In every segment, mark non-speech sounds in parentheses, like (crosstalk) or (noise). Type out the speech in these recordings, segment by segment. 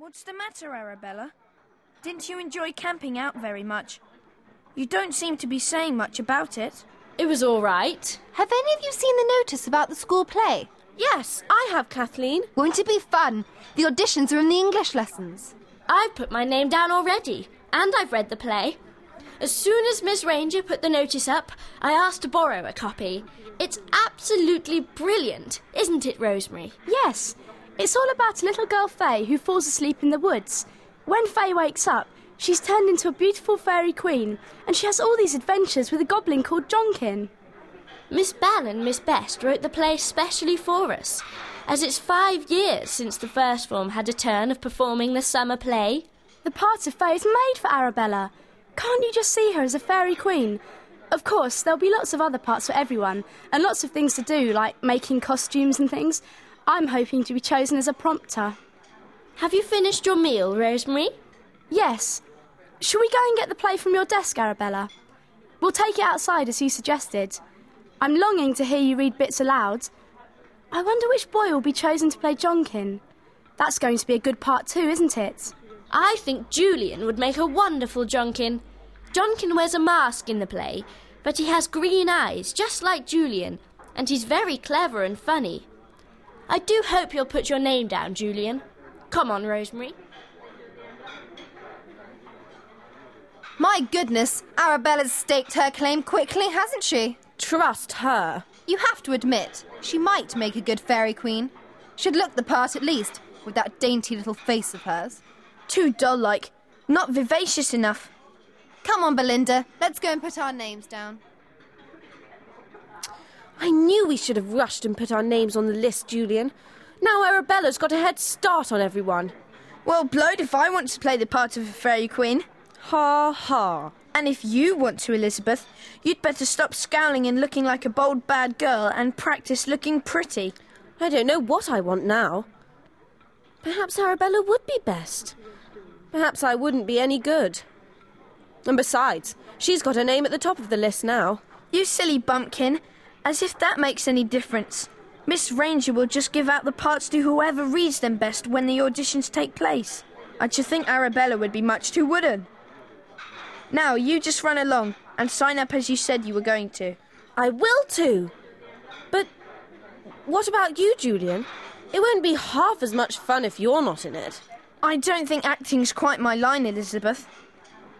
What's the matter, Arabella? Didn't you enjoy camping out very much? You don't seem to be saying much about it. It was all right. Have any of you seen the notice about the school play? Yes, I have, Kathleen. Won't it be fun? The auditions are in the English lessons. I've put my name down already, and I've read the play. As soon as Miss Ranger put the notice up, I asked to borrow a copy. It's absolutely brilliant, isn't it, Rosemary? Yes, it's all about a little girl Faye who falls asleep in the woods. When Faye wakes up, she's turned into a beautiful fairy queen, and she has all these adventures with a goblin called Jonkin. Miss Bell and Miss Best wrote the play specially for us, as it's five years since the first form had a turn of performing the summer play. The part of Faye is made for Arabella. Can't you just see her as a fairy queen? Of course, there'll be lots of other parts for everyone, and lots of things to do, like making costumes and things. I'm hoping to be chosen as a prompter. Have you finished your meal, Rosemary? Yes. Shall we go and get the play from your desk, Arabella? We'll take it outside as you suggested. I'm longing to hear you read bits aloud. I wonder which boy will be chosen to play Jonkin. That's going to be a good part too, isn't it? I think Julian would make a wonderful Jonkin. Jonkin wears a mask in the play, but he has green eyes, just like Julian, and he's very clever and funny. I do hope you'll put your name down, Julian. Come on, Rosemary. My goodness, Arabella's staked her claim quickly, hasn't she? Trust her. You have to admit, she might make a good fairy queen. Should look the part at least, with that dainty little face of hers. Too dull like. Not vivacious enough. Come on, Belinda, let's go and put our names down. I knew we should have rushed and put our names on the list, Julian. Now Arabella's got a head start on everyone. Well, blowed if I want to play the part of a fairy queen. Ha ha. And if you want to, Elizabeth, you'd better stop scowling and looking like a bold bad girl and practice looking pretty. I don't know what I want now. Perhaps Arabella would be best. Perhaps I wouldn't be any good. And besides, she's got her name at the top of the list now. You silly bumpkin. As if that makes any difference. Miss Ranger will just give out the parts to whoever reads them best when the auditions take place. I should think Arabella would be much too wooden. Now, you just run along and sign up as you said you were going to. I will too. But what about you, Julian? It won't be half as much fun if you're not in it. I don't think acting's quite my line, Elizabeth.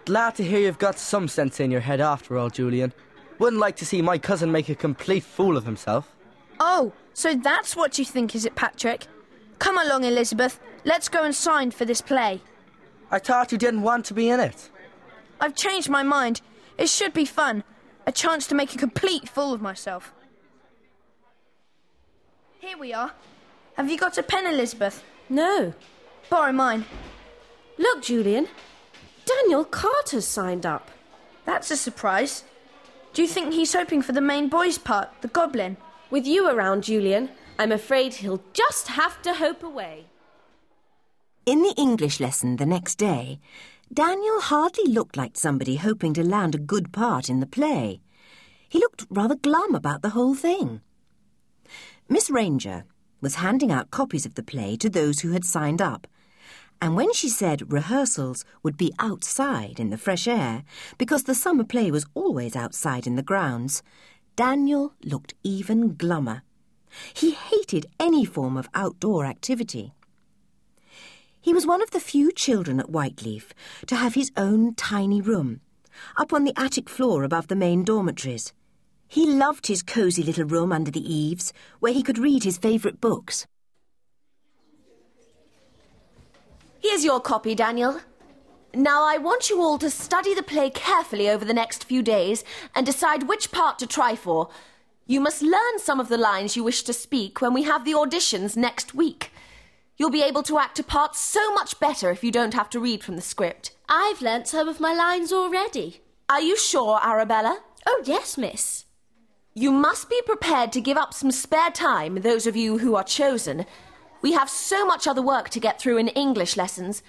Glad to hear you've got some sense in your head after all, Julian. Wouldn't like to see my cousin make a complete fool of himself. Oh, so that's what you think, is it, Patrick? Come along, Elizabeth. Let's go and sign for this play. I thought you didn't want to be in it. I've changed my mind. It should be fun. A chance to make a complete fool of myself. Here we are. Have you got a pen, Elizabeth? No. Borrow mine. Look, Julian. Daniel Carter's signed up. That's a surprise. Do you think he's hoping for the main boy's part, the goblin? With you around, Julian, I'm afraid he'll just have to hope away. In the English lesson the next day, Daniel hardly looked like somebody hoping to land a good part in the play. He looked rather glum about the whole thing. Miss Ranger was handing out copies of the play to those who had signed up, and when she said rehearsals would be outside in the fresh air, because the summer play was always outside in the grounds, Daniel looked even glummer. He hated any form of outdoor activity. He was one of the few children at Whyteleafe to have his own tiny room, up on the attic floor above the main dormitories. He loved his cosy little room under the eaves, where he could read his favourite books. Here's your copy, Daniel. Now, I want you all to study the play carefully over the next few days and decide which part to try for. You must learn some of the lines you wish to speak when we have the auditions next week. You'll be able to act a part so much better if you don't have to read from the script. I've learnt some of my lines already. Are you sure, Arabella? Oh, yes, miss. You must be prepared to give up some spare time, those of you who are chosen. We have so much other work to get through in English lessons.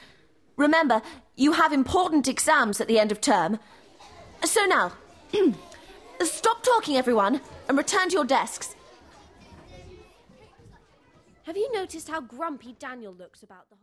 Remember, you have important exams at the end of term. So now, (clears throat) stop talking, everyone, and return to your desks. Have you noticed how grumpy Daniel looks about the whole